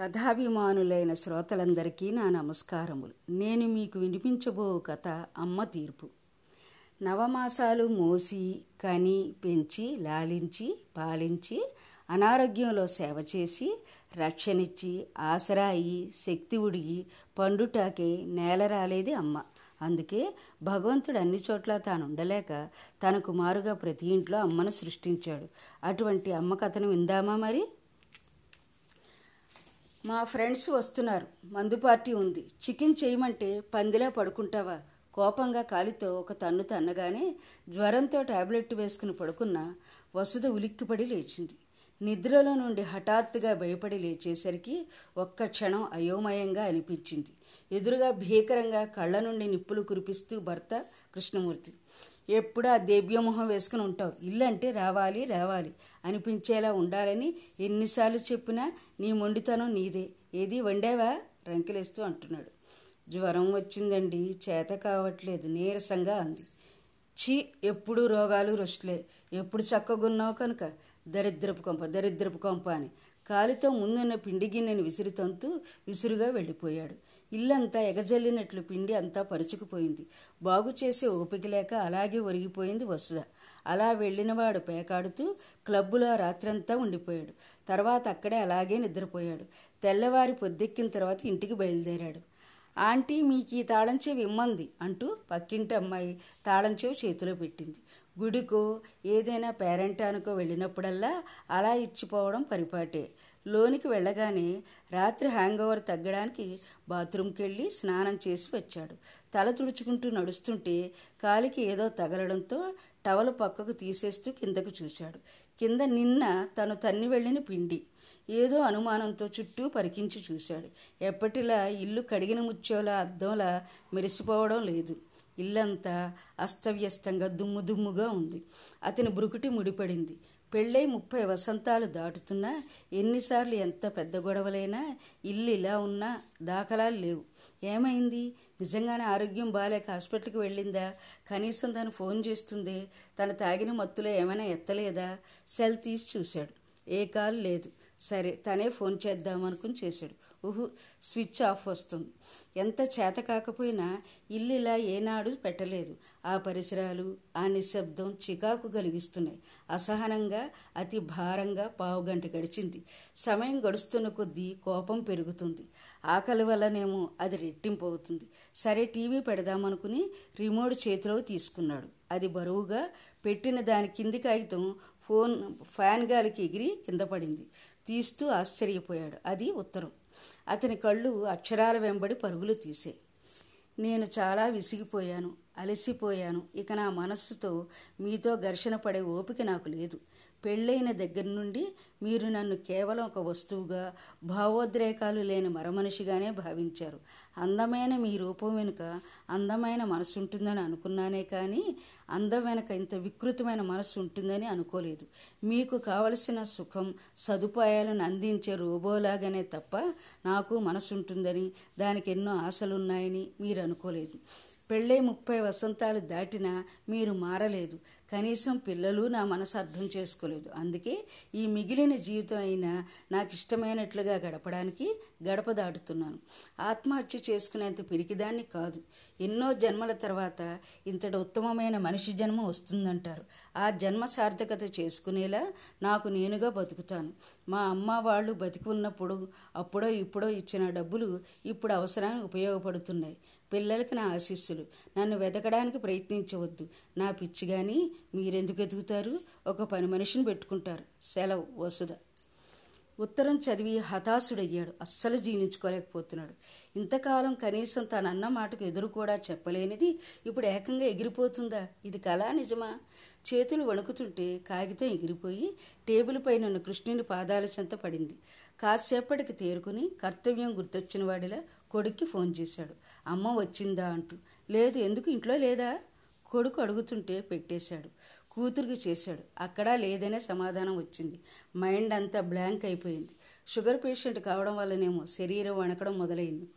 కథాభిమానులైన శ్రోతలందరికీ నా నమస్కారములు. నేను మీకు వినిపించబో కథ అమ్మ తీర్పు. నవమాసాలు మోసి కని పెంచి లాలించి పాలించి అనారోగ్యంలో సేవ చేసి రక్షణిచ్చి ఆసరాయి శక్తి ఉడిగి పండుటాకే నేల రాలేది అమ్మ. అందుకే భగవంతుడు అన్ని చోట్ల తాను ఉండలేక తన కుమారుగా ప్రతి ఇంట్లో అమ్మను సృష్టించాడు. అటువంటి అమ్మ కథను విందామా మరి? మా ఫ్రెండ్స్ వస్తున్నారు. మందు పార్టీ ఉంది. చికెన్ చేయమంటే పందిలా పడుకుంటావా? కోపంగా కాలితో ఒక తన్ను తన్నగానే జ్వరంతో టాబ్లెట్ వేసుకుని పడుకున్న వసుధ ఉలిక్కిపడి లేచింది. నిద్రలో నుండి హఠాత్తుగా భయపడి లేచేసరికి ఒక్క క్షణం అయోమయంగా అనిపించింది. ఎదురుగా భీకరంగా కళ్ళ నుండి నిప్పులు కురిపిస్తూ భర్త కృష్ణమూర్తి ఎప్పుడు ఆ దేవ్యమొహం వేసుకుని ఉంటావు. ఇల్లు అంటే రావాలి రావాలి. అనిపించేలా ఉండాలని ఎన్నిసార్లు చెప్పినా నీ మొండితనం నీదే. ఏది వండావా? రంకెలేస్తూ అంటున్నాడు. జ్వరం వచ్చిందండి. చేత కావట్లేదు. నీరసంగా అంది. ఛీ ఎప్పుడు రోగాలు రుష్లే ఎప్పుడు చక్కగున్నావు కనుక? దరిద్రపు కొంప దరిద్రపు కొంప అని. కాలితో ముందున్న పిండి గిన్నెని విసిరి తంతు విసురుగా వెళ్ళిపోయాడు. ఇల్లంతా ఎగజల్లినట్లు పిండి అంతా పరుచుకుపోయింది. బాగు చేసే ఓపిక లేక అలాగే ఒరిగిపోయింది వసుధ. అలా వెళ్ళినవాడు పేకాడుతూ క్లబ్బులో రాత్రంతా ఉండిపోయాడు. తర్వాత అక్కడే అలాగే నిద్రపోయాడు. తెల్లవారి పొద్దెక్కిన తర్వాత ఇంటికి బయలుదేరాడు. ఆంటీ మీకు ఈ తాళంచెవి ఇమ్మంది అంటూ పక్కింటి అమ్మాయి తాళంచేవి చేతిలో పెట్టింది. గుడికో ఏదైనా పేరెంటానికో వెళ్ళినప్పుడల్లా అలా ఇచ్చిపోవడం పరిపాటే. లోనికి వెళ్ళగానే రాత్రి హ్యాంగ్ ఓవర్ తగ్గడానికి బాత్రూంకి వెళ్ళి స్నానం చేసి వచ్చాడు. తల తుడుచుకుంటూ నడుస్తుంటే కాలికి ఏదో తగలడంతో టవల్ పక్కకు తీసేస్తూ కిందకు చూశాడు. కింద నిన్న తను తన్ని వెళ్ళిన పిండి. ఏదో అనుమానంతో చుట్టూ పరికించి చూశాడు. ఎప్పటిలా ఇల్లు కడిగిన ముచ్చోలా అద్దంలా మెరిసిపోవడం లేదు. ఇల్లంతా అస్తవ్యస్తంగా దుమ్ము దుమ్ముగా ఉంది. అతని బ్రుకుటి ముడిపడింది. పెళ్ళై ముప్పై వసంతాలు దాటుతున్నా ఎన్నిసార్లు ఎంత పెద్ద గొడవలైనా ఇల్లు ఇలా ఉన్నా దాఖలాలు లేవు. ఏమైంది? నిజంగానే ఆరోగ్యం బాగాలేక హాస్పిటల్కి వెళ్ళిందా? కనీసం తను ఫోన్ చేస్తుందే? తను తాగిన మత్తులో ఏమైనా ఎత్తలేదా? సెల్ తీసి చూశాడు. ఏ కాల్ లేదు. సరే తనే ఫోన్ చేద్దామనుకుని చేశాడు. ఊహు స్విచ్ ఆఫ్ వస్తుంది. ఎంత చేత కాకపోయినా ఇల్లు ఇలా ఏనాడు పెట్టలేదు. ఆ పరిసరాలు ఆ నిశ్శబ్దం చికాకు కలిగిస్తున్నాయి. అసహనంగా అతి భారంగా పావుగంట గడిచింది. సమయం గడుస్తున్న కొద్దీ కోపం పెరుగుతుంది. ఆకలి వల్లనేమో అది రెట్టింపు అవుతుంది. సరే టీవీ పెడదామనుకుని రిమోట్ చేతిలో తీసుకున్నాడు. అది బరువుగా పెట్టిన దాని కింది కాగితం ఫోన్ ఫ్యాన్ గాలికి ఎగిరి కింద పడింది. తీస్తూ ఆశ్చర్యపోయాడు. అది ఉత్తరం. అతని కళ్ళు అక్షరాల వెంబడి పరుగులు తీసే. నేను చాలా విసిగిపోయాను అలసిపోయాను. ఇక నా మనస్సుతో మీతో ఘర్షణ పడే ఓపిక నాకు లేదు. పెళ్ళైన దగ్గర నుండి మీరు నన్ను కేవలం ఒక వస్తువుగా భావోద్రేకాలు లేని మరమనిషిగానే భావించారు. అందమైన మీ రూపం వెనుక అందమైన మనసు ఉంటుందని అనుకున్నానే కానీ అందం వెనుక ఇంత వికృతమైన మనసు ఉంటుందని అనుకోలేదు. మీకు కావలసిన సుఖం సదుపాయాలను అందించే రోబోలాగానే తప్ప నాకు మనసు ఉంటుందని దానికి ఎన్నో ఆశలున్నాయని మీరు అనుకోలేదు. పెళ్ళై ముప్పై వసంతాలు దాటినా మీరు మారలేదు. కనీసం పిల్లలు నా మనసు అర్థం చేసుకోలేదు. అందుకే ఈ మిగిలిన జీవితం అయినా నాకు ఇష్టమైనట్లుగా గడపడానికి గడప దాటుతున్నాను. ఆత్మహత్య చేసుకునేంత పిరికిదాన్ని కాదు. ఎన్నో జన్మల తర్వాత ఇంతటి ఉత్తమమైన మనిషి జన్మ వస్తుందంటారు. ఆ జన్మ సార్థకత చేసుకునేలా నాకు నేనుగా బతుకుతాను. మా అమ్మ వాళ్ళు బతికి ఉన్నప్పుడు అప్పుడో ఇప్పుడో ఇచ్చిన డబ్బులు ఇప్పుడు అవసరానికి ఉపయోగపడుతున్నాయి. పిల్లలకి నా ఆశీస్సులు. నన్ను వెతకడానికి ప్రయత్నించవద్దు. నా పిచ్చి కానీ మీరెందుకు ఎదుగుతారు? ఒక పని మనిషిని పెట్టుకుంటారు. సెలవు వసుధ. ఉత్తరం చదివి హతాశుడయ్యాడు. అస్సలు జీర్ణించుకోలేకపోతున్నాడు. ఇంతకాలం కనీసం తనన్న మాటకు ఎదురు కూడా చెప్పలేనిది ఇప్పుడు ఏకంగా ఎగిరిపోతుందా? ఇది కళా నిజమా? చేతులు వణుకుతుంటే కాగితం ఎగిరిపోయి టేబుల్ పైన కృష్ణుని పాదాల చెంత పడింది. కాసేపటికి తేరుకుని కర్తవ్యం గుర్తొచ్చిన వాడిలా కొడుక్కి ఫోన్ చేశాడు. అమ్మ వచ్చిందా అంటూ. లేదు ఎందుకు? ఇంట్లో లేదా? కొడుకు అడుగుతుంటే పెట్టేశాడు. కూతురికి చేశాడు. అక్కడా లేదనే సమాధానం వచ్చింది. మైండ్ అంతా బ్లాంక్ అయిపోయింది. షుగర్ పేషెంట్ కావడం వల్లనేమో శరీరం వణకడం మొదలైంది.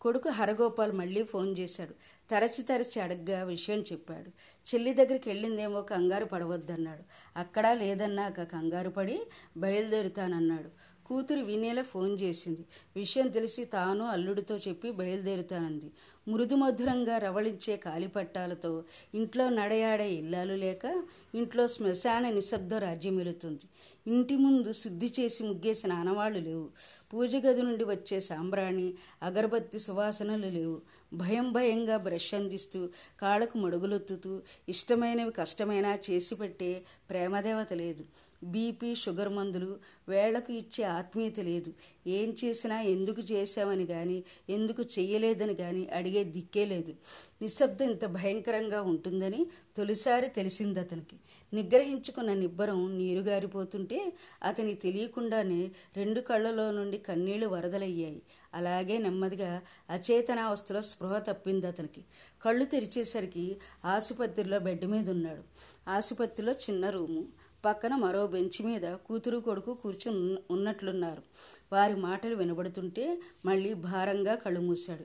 కొడుకు హరగోపాల్ మళ్ళీ ఫోన్ చేశాడు. తరచి తరచి అడగ్గా విషయం చెప్పాడు. చెల్లి దగ్గరికి వెళ్ళిందేమో కంగారు పడవద్దన్నాడు. అక్కడా లేదన్నాక కంగారు పడి బయలుదేరుతానన్నాడు. కూతురు వినేలా ఫోన్ చేసింది. విషయం తెలిసి తాను అల్లుడితో చెప్పి బయలుదేరుతానంది. మృదుమధురంగా రవళించే కాలిపట్టాలతో ఇంట్లో నడయాడే ఇల్లాలు లేక ఇంట్లో శ్మశాన నిశ్శబ్ద రాజ్యమిలుతుంది ఇంటి ముందు శుద్ధి చేసి ముగ్గేసిన ఆనవాళ్ళు లేవు. పూజ గది నుండి వచ్చే సాంబ్రాణి అగరబత్తి సువాసనలు లేవు. భయం భయంగా బ్రష్ అందిస్తూ కాళ్ళకు మడుగులొత్తుతూ ఇష్టమైనవి కష్టమైనా చేసి పెట్టే ప్రేమదేవత లేదు. బీపీ షుగర్ మందులు వేళ్ళకు ఇచ్చే ఆత్మీయత లేదు. ఏం చేసినా ఎందుకు చేశామని కానీ ఎందుకు చెయ్యలేదని కానీ అడిగే దిక్కే లేదు. నిశ్శబ్దం ఇంత భయంకరంగా ఉంటుందని తొలిసారి తెలిసింది అతనికి. నిగ్రహించుకున్న నిబ్బరం నీరుగారిపోతుంటే అతనికి తెలియకుండానే రెండు కళ్ళలో నుండి కన్నీళ్ళు వరదలయ్యాయి. అలాగే నెమ్మదిగా అచేతనావస్థలో స్పృహ తప్పింది అతనికి. కళ్ళు తెరిచేసరికి ఆసుపత్రిలో బెడ్ మీద ఉన్నాడు. ఆసుపత్రిలో చిన్న రూము. పక్కన మరో బెంచ్ మీద కూతురు కొడుకు కూర్చుని ఉన్నట్లున్నారు. వారి మాటలు వినబడుతుంటే మళ్ళీ భారంగా కళ్ళు మూశాడు.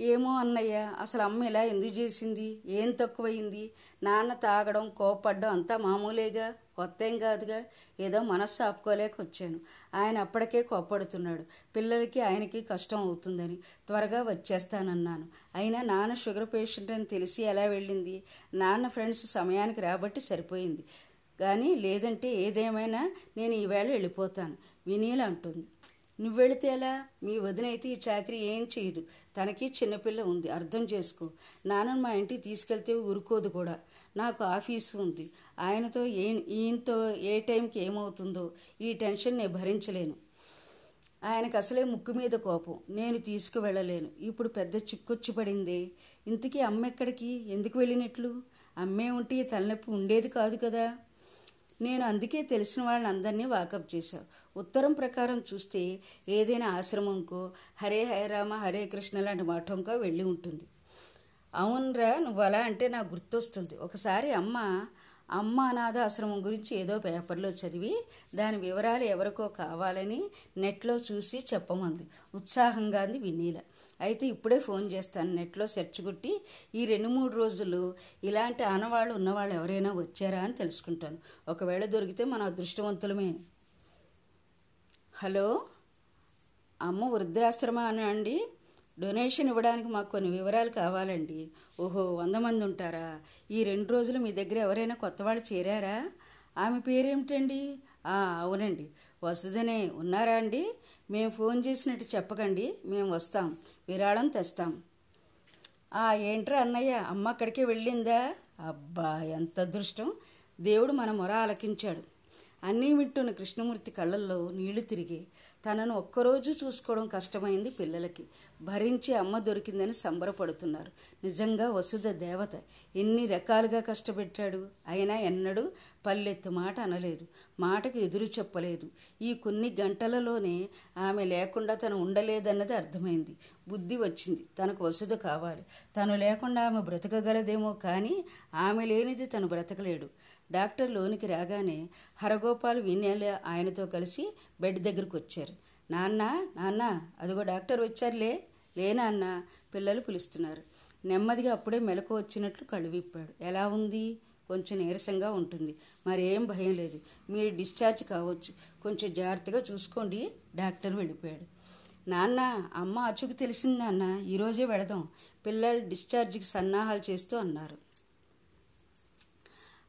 ఏమో అన్నయ్య అసలు అమ్మ ఇలా ఎందుకు చేసింది? ఏం తక్కువయింది నాన్న తాగడం కోపడ్డం అంతా మామూలేగా? కొత్త ఏం కాదుగా? ఏదో మనస్సు ఆపుకోలేక వచ్చాను ఆయన అప్పటికే కోప్పడుతున్నాడు. పిల్లలకి ఆయనకి కష్టం అవుతుందని త్వరగా వచ్చేస్తానన్నాను. అయినా నాన్న షుగర్ పేషెంట్ అని తెలిసి ఎలా వెళ్ళింది? నాన్న ఫ్రెండ్స్ సమయానికి రాబట్టి సరిపోయింది. కానీ లేదంటే ఏదేమైనా నేను ఈవేళ వెళ్ళిపోతాను. వినీల్ అంటుంది. నువ్వు వెళితే ఎలా? మీ వదినైతే ఈ చాకరీ ఏం చేయదు. తనకి చిన్నపిల్ల ఉంది. అర్థం చేసుకో. నాన్న మా ఇంటికి తీసుకెళ్తే ఊరుకోదు కూడా. నాకు ఆఫీసు ఉంది. ఆయనతో ఏ ఈయనతో ఏ టైంకి ఏమవుతుందో ఈ టెన్షన్ నేను భరించలేను. ఆయనకు అసలే ముక్కు మీద కోపం. నేను తీసుకువెళ్ళలేను. ఇప్పుడు పెద్ద చిక్కొచ్చి పడింది. ఇంతకీ అమ్మ ఎక్కడికి ఎందుకు వెళ్ళినట్లు? అమ్మే ఉంటే తలనొప్పి ఉండేది కాదు కదా. నేను అందుకే తెలిసిన వాళ్ళని అందరినీ వాకప్ చేశావు ఉత్తరం ప్రకారం చూస్తే ఏదైనా ఆశ్రమంకో హరే హరేరామ హరే కృష్ణ లాంటి మఠంకో వెళ్ళి ఉంటుంది. అవునరా నువ్వు అలా అంటే నాకు గుర్తొస్తుంది. ఒకసారి అమ్మ అమ్మ అనాథాశ్రమం గురించి ఏదో పేపర్లో చదివి దాని వివరాలు ఎవరికో కావాలని నెట్లో చూసి చెప్పమంది. ఉత్సాహంగా అంది వినీల. అయితే ఇప్పుడే ఫోన్ చేస్తాను నెట్లో సెర్చ్ కొట్టి ఈ రెండు మూడు రోజులు ఇలాంటి ఆనవాళ్ళు ఉన్నవాళ్ళు ఎవరైనా వచ్చారా అని తెలుసుకుంటాను. ఒకవేళ దొరికితే మన అదృష్టవంతులమే. హలో? అమ్మ వృద్ధాశ్రమ అని అండి? డొనేషన్ ఇవ్వడానికి మాకు కొన్ని వివరాలు కావాలండి. ఓహో వంద మంది ఉంటారా? ఈ రెండు రోజులు మీ దగ్గర ఎవరైనా కొత్త వాళ్ళు చేరారా? ఆమె పేరేమిటండి? అవునండి. వసుదనే ఉన్నారా అండి? మేము ఫోన్ చేసినట్టు చెప్పకండి. మేము వస్తాం. విరాళం తెస్తాం. ఆ ఏంట్రా అన్నయ్య? అమ్మ అక్కడికే వెళ్ళిందా? అబ్బా ఎంత అదృష్టం. దేవుడు మన మొర ఆలకించాడు. అన్నీ వింటున్న కృష్ణమూర్తి కళ్ళల్లో నీళ్ళు తిరిగి తనను ఒక్కరోజు చూసుకోవడం కష్టమైంది పిల్లలకి. భరించి అమ్మ దొరికిందని సంబరపడుతున్నారు. నిజంగా వసుధ దేవత ఎన్ని రకాలుగా కష్టపెట్టాడు. అయినా ఎన్నడూ పల్లెత్తు మాట అనలేదు. మాటకు ఎదురు చెప్పలేదు. ఈ కొన్ని గంటలలోనే ఆమె లేకుండా తను ఉండలేదన్నది అర్థమైంది. బుద్ధి వచ్చింది. తనకు వసుధ కావాలి. తను లేకుండా ఆమె బ్రతకగలదేమో కానీ ఆమె లేనిది తను బ్రతకలేడు. డాక్టర్ లోనికి రాగానే హరగోపాల్ వినేల ఆయనతో కలిసి బెడ్ దగ్గరకు వచ్చారు. నాన్న నాన్న అదిగో డాక్టర్ వచ్చారులే. లేనాన్న పిల్లలు పిలుస్తున్నారు. నెమ్మదిగా అప్పుడే మెలకు వచ్చినట్లు కళ్ళు విప్పాడు. ఎలా ఉంది? కొంచెం నీరసంగా ఉంటుంది. మరేం భయం లేదు. మీరు డిశ్చార్జ్ కావచ్చు. కొంచెం జాగ్రత్తగా చూసుకోండి. డాక్టర్ వెళ్ళిపోయాడు. నాన్న అమ్మ అచుకు తెలిసింది నాన్న. ఈరోజే వెళదాం. పిల్లలు డిశ్చార్జ్కి సన్నాహాలు చేస్తూ అన్నారు.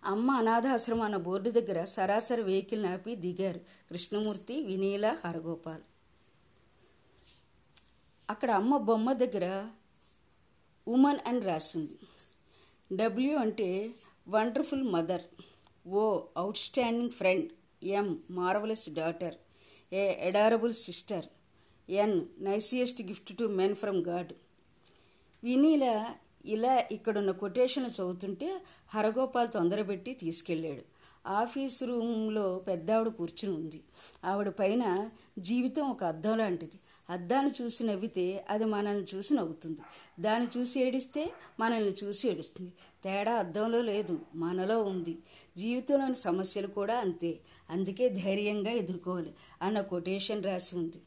అమ్మ అనాథాశ్రమం అన్న బోర్డు దగ్గర సరాసరి వెహికల్ నాపి దిగారు కృష్ణమూర్తి వినీల హరగోపాల్. అక్కడ అమ్మ బొమ్మ దగ్గర ఉమన్ అని రాసింది డబ్ల్యూ అంటే wonderful mother O outstanding friend M marvellous daughter A adorable sister N nicest gift to men from God. Vineela ఇలా ఇక్కడున్న కొటేషన్లు చదువుతుంటే హరగోపాల్ తొందరబెట్టి తీసుకెళ్ళాడు. ఆఫీస్ రూమ్లో పెద్దావిడ కూర్చుని ఉంది. ఆవిడ పైన జీవితం ఒక అద్దం లాంటిది. అద్దాన్ని చూసి నవ్వితే అది మనల్ని చూసి నవ్వుతుంది. దాన్ని చూసి ఏడిస్తే మనల్ని చూసి ఏడుస్తుంది. తేడా అద్దంలో లేదు మనలో ఉంది. జీవితంలోని సమస్యలు కూడా అంతే. అందుకే ధైర్యంగా ఎదుర్కోవాలి అన్న కొటేషన్ రాసి ఉంది.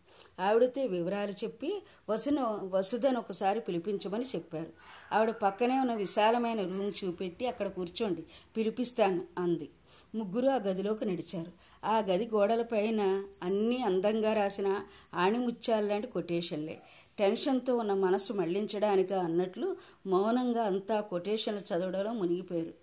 ఆవిడతో వివరాలు చెప్పి వసును వసుధను ఒకసారి పిలిపించమని చెప్పారు. ఆవిడ పక్కనే ఉన్న విశాలమైన రూమ్ చూపెట్టి అక్కడ కూర్చోండి పిలిపిస్తాను అంది. ముగ్గురు ఆ గదిలోకి నడిచారు. ఆ గది గోడలపైన అన్నీ అందంగా రాసిన ఆణిముత్యాలు లాంటి కొటేషన్లే. టెన్షన్తో ఉన్న మనసు మళ్ళించడానికి అన్నట్లు మౌనంగా అంతా కొటేషన్లు చదవడంలో మునిగిపోయారు.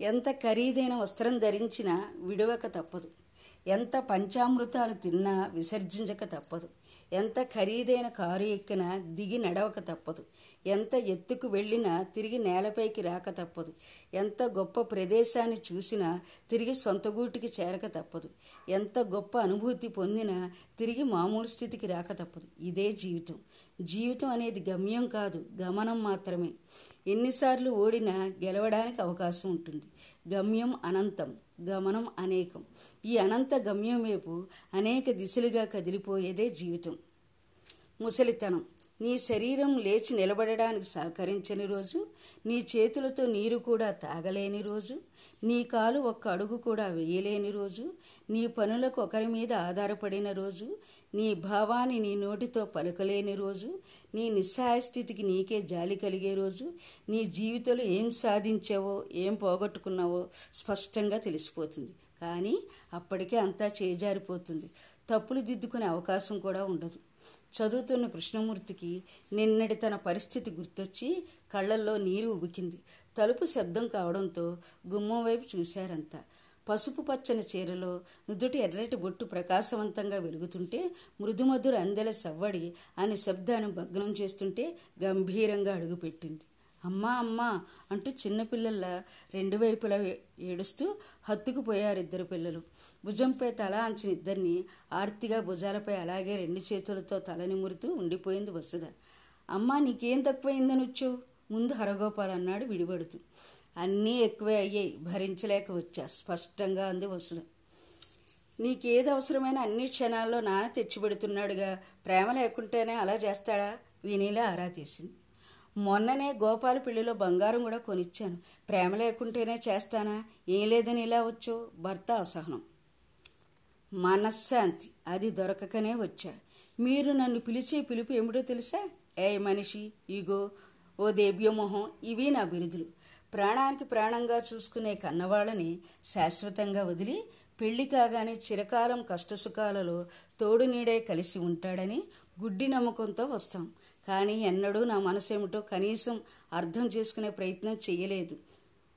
ఎంత ఖరీదైన వస్త్రం ధరించినా విడవక తప్పదు. ఎంత పంచామృతాలు తిన్నా విసర్జించక తప్పదు. ఎంత ఖరీదైన కారు ఎక్కినా దిగి నడవక తప్పదు. ఎంత ఎత్తుకు వెళ్ళినా తిరిగి నేలపైకి రాక తప్పదు. ఎంత గొప్ప ప్రదేశాన్ని చూసినా తిరిగి సొంత గూటికి చేరక తప్పదు. ఎంత గొప్ప అనుభూతి పొందినా తిరిగి మామూలు స్థితికి రాక తప్పదు. ఇదే జీవితం. జీవితం అనేది గమ్యం కాదు గమనం మాత్రమే. ఎన్నిసార్లు ఓడినా గెలవడానికి అవకాశం ఉంటుంది. గమ్యం అనంతం గమనం అనేకం. ఈ అనంత గమ్యం వైపు అనేక దిశలుగా కదిలిపోయేదే జీవితం. ముసలితనం. నీ శరీరం లేచి నిలబడడానికి సహకరించని రోజు నీ చేతులతో నీరు కూడా తాగలేని రోజు నీ కాలు ఒక్క అడుగు కూడా వేయలేని రోజు నీ పనులకు ఒకరి మీద ఆధారపడిన రోజు నీ భావాన్ని నీ నోటితో పలకలేని రోజు నీ నిస్సహాయ స్థితికి నీకే జాలి కలిగే రోజు నీ జీవితంలో ఏం సాధించావో ఏం పోగొట్టుకున్నావో స్పష్టంగా తెలిసిపోతుంది. కానీ అప్పటికే అంతా చేజారిపోతుంది. తప్పులు దిద్దుకునే అవకాశం కూడా ఉండదు. చదువుతున్న కృష్ణమూర్తికి నిన్నటి తన పరిస్థితి గుర్తొచ్చి కళ్ళల్లో నీరు ఉబికింది. తలుపు శబ్దం కావడంతో గుమ్మం వైపు చూశారంతా. పసుపు పచ్చని చీరలో నుదుటి ఎర్రటి బొట్టు ప్రకాశవంతంగా వెలుగుతుంటే మృదుమధుర అందెల సవ్వడి అనే శబ్దాన్ని భగ్నం చేస్తుంటే గంభీరంగా అడుగుపెట్టింది. అమ్మా అమ్మా అంటూ చిన్నపిల్లల్లా రెండు వైపులా ఏడుస్తూ హత్తుకుపోయారు ఇద్దరు పిల్లలు. భుజంపై తల అంచిన ఇద్దరిని ఆర్తిగా భుజాలపై అలాగే రెండు చేతులతో తల నిమురుతూ ఉండిపోయింది వసుధ. అమ్మా నీకేం తక్కువైందని వచ్చావు? ముందు హరగోపాల్ అన్నాడు విడిపడుతూ. అన్నీ ఎక్కువే అయ్యాయి భరించలేక వచ్చా స్పష్టంగా అంది వసుధ. నీకేది అవసరమైన అన్ని క్షణాల్లో నాన్న తెచ్చిపెడుతున్నాడుగా ప్రేమ లేకుంటేనే అలా చేస్తాడా? వినీలా ఆరా తీసింది. మొన్ననే గోపాల పెళ్ళిలో బంగారం కూడా కొనిచ్చాను. ప్రేమ లేకుంటేనే చేస్తానా? ఏం లేదని ఇలా వచ్చో? భర్త అసహనం. మనశ్శాంతి అది దొరకకనే వచ్చా. మీరు నన్ను పిలిచే పిలుపు ఏమిటో తెలుసా? ఏ మనిషి ఇగో ఓ దేవ్యమోహం ఇవి నా బిరుదులు. ప్రాణానికి ప్రాణంగా చూసుకునే కన్నవాళ్ళని శాశ్వతంగా వదిలి పెళ్ళి కాగానే చిరకాలం కష్టసుఖాలలో తోడు నీడే కలిసి ఉంటాడని గుడ్డి నమ్మకంతో వస్తాం. కానీ ఎన్నడూ నా మనసేమిటో కనీసం అర్థం చేసుకునే ప్రయత్నం చెయ్యలేదు.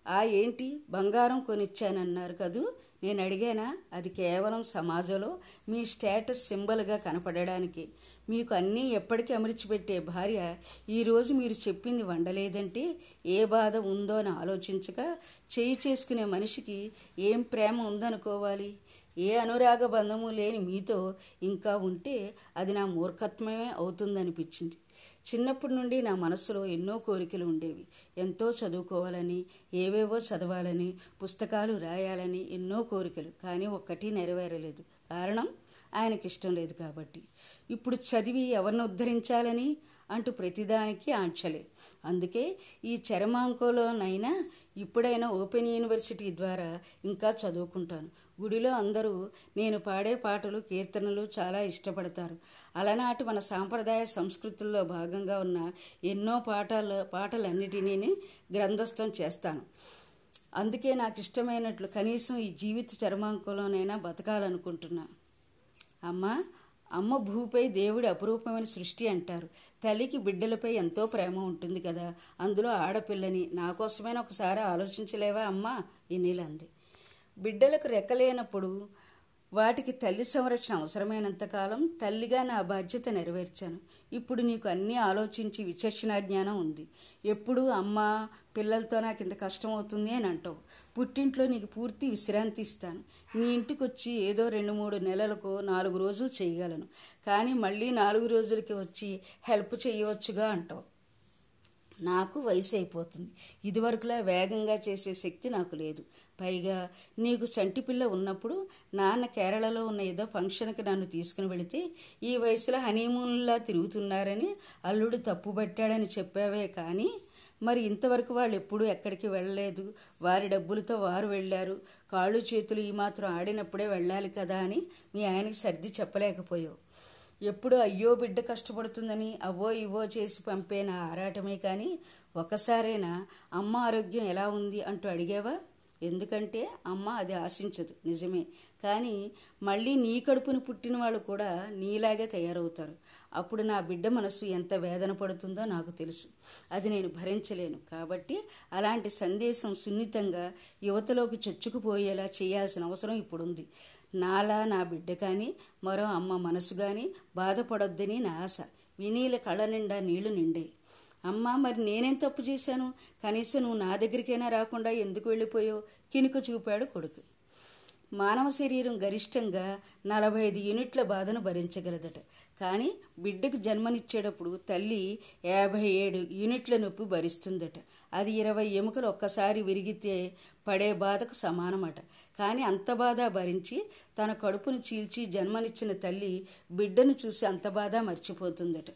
ఆ ఏంటి? బంగారం కొనిచ్చానన్నారు కదూ? నేను అడిగానా అది కేవలం సమాజంలో మీ స్టేటస్ సింబల్గా కనపడడానికి. మీకు అన్నీ ఎప్పటికీ అమర్చిపెట్టే భార్య ఈరోజు మీరు చెప్పింది వండలేదంటే ఏ బాధ ఉందో అని ఆలోచించక చేయి చేసుకునే మనిషికి ఏం ప్రేమ ఉందనుకోవాలి? ఏ అనురాగ బంధము లేని మీతో ఇంకా ఉంటే అది నా మూర్ఖత్వమే అవుతుందనిపించింది. చిన్నప్పటి నుండి నా మనసులో ఎన్నో కోరికలు ఉండేవి. ఎంతో చదువుకోవాలని ఏవేవో చదవాలని పుస్తకాలు రాయాలని ఎన్నో కోరికలు. కానీ ఒక్కటి నెరవేరలేదు. కారణం ఆయనకి ఇష్టం లేదు కాబట్టి. ఇప్పుడు చదివి ఎవరిని ఉద్ధరించాలని అంటూ ప్రతిదానికి ఆంక్షలే. అందుకే ఈ చరమాంకోలోనైనా ఇప్పుడైనా ఓపెన్ యూనివర్సిటీ ద్వారా ఇంకా చదువుకుంటాను. గుడిలో అందరూ నేను పాడే పాటలు కీర్తనలు చాలా ఇష్టపడతారు. అలనాటి మన సాంప్రదాయ సంస్కృతుల్లో భాగంగా ఉన్న ఎన్నో పాటలు పాటలన్నిటినీ గ్రంథస్థం చేస్తాను. అందుకే నాకు ఇష్టమైనట్లు కనీసం ఈ జీవిత చర్మాంకంలోనైనా బతకాలనుకుంటున్నా. అమ్మ అమ్మ భూపై దేవుడి అపురూపమైన సృష్టి అంటారు. తల్లికి బిడ్డలపై ఎంతో ప్రేమ ఉంటుంది కదా. అందులో ఆడపిల్లని నా కోసమైనా ఒకసారి ఆలోచించలేవా అమ్మా? ఇనిలంది బిడ్డలకు రెక్కలేనప్పుడు వాటికి తల్లి సంరక్షణ అవసరమైనంతకాలం తల్లిగా నా బాధ్యత నెరవేర్చాను. ఇప్పుడు నీకు అన్నీ ఆలోచించి విచక్షణ జ్ఞానం ఉంది. ఎప్పుడు అమ్మ పిల్లలతో నాకు ఇంత కష్టం అవుతుంది అని అంటావు. పుట్టింట్లో నీకు పూర్తి విశ్రాంతి ఇస్తాను. నీ ఇంటికి వచ్చి ఏదో రెండు మూడు నెలలకు నాలుగు రోజులు చేయగలను. కానీ మళ్ళీ నాలుగు రోజులకి వచ్చి హెల్ప్ చేయవచ్చుగా అంటావు. నాకు వయసు అయిపోతుంది ఇదివరకులా వేగంగా చేసే శక్తి నాకు లేదు. పైగా నీకు చంటిపిల్ల ఉన్నప్పుడు నాన్న కేరళలో ఉన్న ఏదో ఫంక్షన్కి నన్ను తీసుకుని వెళితే ఈ వయసులో హనీమూన్లా తిరుగుతున్నారని అల్లుడు తప్పుబట్టాడని చెప్పావే కానీ మరి ఇంతవరకు వాళ్ళు ఎప్పుడూ ఎక్కడికి వెళ్ళలేదు. వారి డబ్బులతో వారు వెళ్ళారు. కాళ్ళు చేతులు ఈ మాత్రం ఆడినప్పుడే వెళ్ళాలి కదా అని మీ ఆయనకి సర్ది చెప్పలేకపోయావు. ఎప్పుడు అయ్యో బిడ్డ కష్టపడుతుందని అవో ఇవో చేసి పంపే నా ఆరాటమే కానీ ఒకసారైనా అమ్మ ఆరోగ్యం ఎలా ఉంది అంటూ అడిగావా? ఎందుకంటే అమ్మ అది ఆశించదు నిజమే. కానీ మళ్ళీ నీ కడుపును పుట్టిన వాళ్ళు కూడా నీలాగే తయారవుతారు. అప్పుడు నా బిడ్డ మనసు ఎంత వేదన పడుతుందో నాకు తెలుసు. అది నేను భరించలేను. కాబట్టి అలాంటి సందేశం సున్నితంగా యువతలోకి చొచ్చుకుపోయేలా చేయాల్సిన అవసరం ఇప్పుడుంది. నాలా నా బిడ్డ కానీ మరో అమ్మ మనసు కానీ బాధపడొద్దని నా ఆశ. వినీల కళ్ళ నిండా నీళ్ళు నిండాయి. అమ్మా మరి నేనేం తప్పు చేశాను? కనీసం నువ్వు నా దగ్గరికైనా రాకుండా ఎందుకు వెళ్ళిపోయావు? కినుక చూపాడు కొడుకు. మానవ శరీరం గరిష్టంగా నలభై ఐదు యూనిట్ల బాధను భరించగలదట. కానీ బిడ్డకు జన్మనిచ్చేటప్పుడు తల్లి యాభై ఏడు యూనిట్ల నొప్పి భరిస్తుందట. అది ఇరవై ఎముకలు ఒక్కసారి విరిగితే పడే బాధకు సమానమట. కానీ అంత బాధ భరించి తన కడుపును చీల్చి జన్మనిచ్చిన తల్లి బిడ్డను చూసి అంత బాధ మర్చిపోతుందట.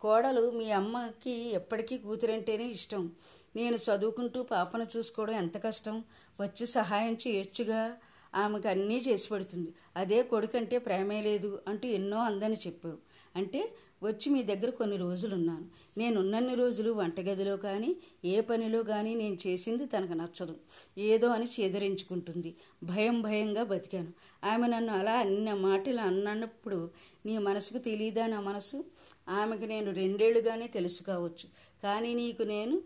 కోడలు మీ అమ్మకి ఎప్పటికీ కూతురంటేనే ఇష్టం. నేను చదువుకుంటూ పాపను చూసుకోవడం ఎంత కష్టం? వచ్చి సహాయం చేయొచ్చుగా? ఆమెకు అన్నీ చేసి పెడుతుంది. అదే కొడుకంటే ప్రేమే లేదు అంటూ ఎన్నో అందని చెప్పావు. అంటే వచ్చి మీ దగ్గర కొన్ని రోజులున్నాను. నేనున్నన్ని రోజులు వంటగదిలో కానీ ఏ పనిలో కానీ నేను చేసింది తనకు నచ్చదు. ఏదో అని చేదరించుకుంటుంది. భయం భయంగా బతికాను. ఆమె నన్ను అలా అన్న మాటలు అన్నప్పుడు నీ మనసుకు తెలియదా నా మనసు? ఆమెకు నేను రెండేళ్ళుగానే తెలుసు కావచ్చు. కానీ నీకు నేను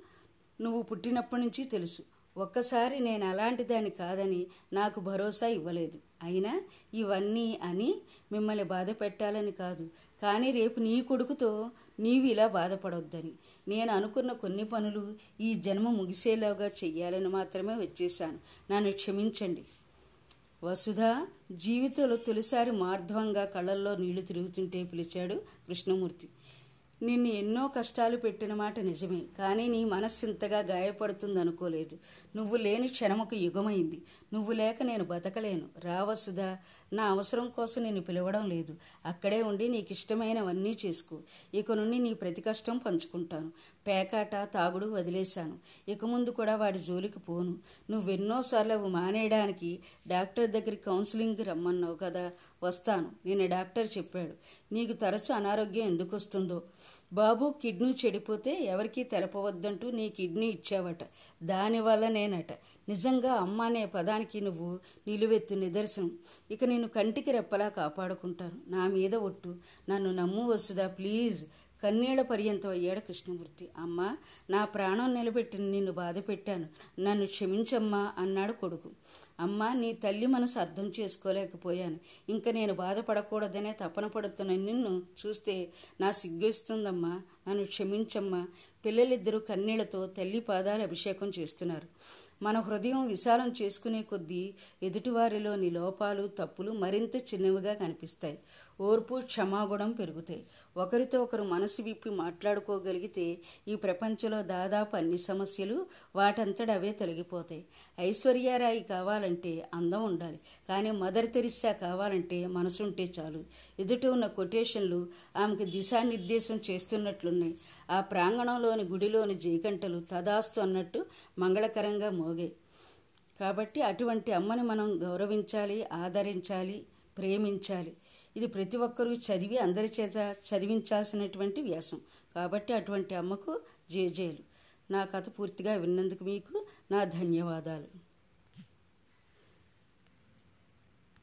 నువ్వు పుట్టినప్పటి నుంచి తెలుసు. ఒక్కసారి నేను అలాంటి దాన్ని కాదని నాకు భరోసా ఇవ్వలేదు. అయినా ఇవన్నీ అని మిమ్మల్ని బాధ పెట్టాలని కాదు. కానీ రేపు నీ కొడుకుతో నీవు ఇలా బాధపడొద్దని. నేను అనుకున్న కొన్ని పనులు ఈ జన్మ ముగిసేలాగా చెయ్యాలని మాత్రమే వచ్చేశాను. నన్ను క్షమించండి. వసుధ జీవితంలో తొలిసారి మార్ధవంగా కళ్ళల్లో నీళ్ళు తిరుగుతుంటే పిలిచాడు కృష్ణమూర్తి. నిన్ను ఎన్నో కష్టాలు పెట్టిన మాట నిజమే కానీ నీ మనస్సు ఇంతగా గాయపడుతుంది అనుకోలేదు నువ్వు లేని క్షణముకు యుగమైంది. నువ్వు లేక నేను బతకలేను. రావసుదా నా అవసరం కోసం నేను పిలవడం లేదు. అక్కడే ఉండి నీకు ఇష్టమైనవన్నీ చేసుకో. ఇక నుండి నీ ప్రతి కష్టం పంచుకుంటాను. పేకాట తాగుడు వదిలేశాను. ఇక ముందు కూడా వాడి జోలికి పోను. నువ్వెన్నోసార్లు అవి మానేయడానికి డాక్టర్ దగ్గరికి కౌన్సిలింగ్కి రమ్మన్నావు కదా వస్తాను నేను డాక్టర్ చెప్పాడు. నీకు తరచు అనారోగ్యం ఎందుకు వస్తుందో బాబు కిడ్నీ చెడిపోతే ఎవరికీ తెలపవద్దంటూ నీ కిడ్నీ ఇచ్చావట. దానివల్ల నేనట. నిజంగా అమ్మ అనే పదానికి నువ్వు నిలువెత్తు నిదర్శనం. ఇక నేను కంటికి రెప్పలా కాపాడుకుంటాను. నా మీద ఒట్టు. నన్ను నమ్ము వస్తుందా ప్లీజ్. కన్నీళ్ళ పర్యంతం అయ్యాడు కృష్ణమూర్తి. అమ్మ నా ప్రాణం నిలబెట్టి నిన్ను బాధ పెట్టాను. నన్ను క్షమించమ్మా అన్నాడు కొడుకు. అమ్మ నీ తల్లి మనసు అర్థం చేసుకోలేకపోయాను. ఇంకా నేను బాధపడకూడదనే తపన పడుతున్న నిన్ను చూస్తే నా సిగ్గిస్తుందమ్మా. నన్ను క్షమించమ్మా. పిల్లలిద్దరూ కన్నీళ్ళతో తల్లి పాదాలు అభిషేకం చేస్తున్నారు. మన హృదయం విశాలం చేసుకునే కొద్దీ ఎదుటివారిలోని లోపాలు తప్పులు మరింత చిన్నవిగా కనిపిస్తాయి. ఓర్పు క్షమాగుణం పెరుగుతాయి. ఒకరితో ఒకరు మనసు విప్పి మాట్లాడుకోగలిగితే ఈ ప్రపంచంలో దాదాపు అన్ని సమస్యలు వాటంతట అవే తొలగిపోతాయి. ఐశ్వర్యారాయి కావాలంటే అందం ఉండాలి. కానీ మదర్ తెరిస్సా కావాలంటే మనసుంటే చాలు. ఎదుట ఉన్న కొటేషన్లు ఆమెకు దిశానిర్దేశం చేస్తున్నట్లున్నాయి. ఆ ప్రాంగణంలోని గుడిలోని జయకంటలు తదాస్తు అన్నట్టు మంగళకరంగా మోగాయి. కాబట్టి అటువంటి అమ్మని మనం గౌరవించాలి ఆదరించాలి ప్రేమించాలి. ఇది ప్రతి ఒక్కరూ చదివి అందరి చేత చదివించాల్సినటువంటి వ్యాసం. కాబట్టి అటువంటి అమ్మకు జేజేలు నా కథ పూర్తిగా విన్నందుకు మీకు నా ధన్యవాదాలు.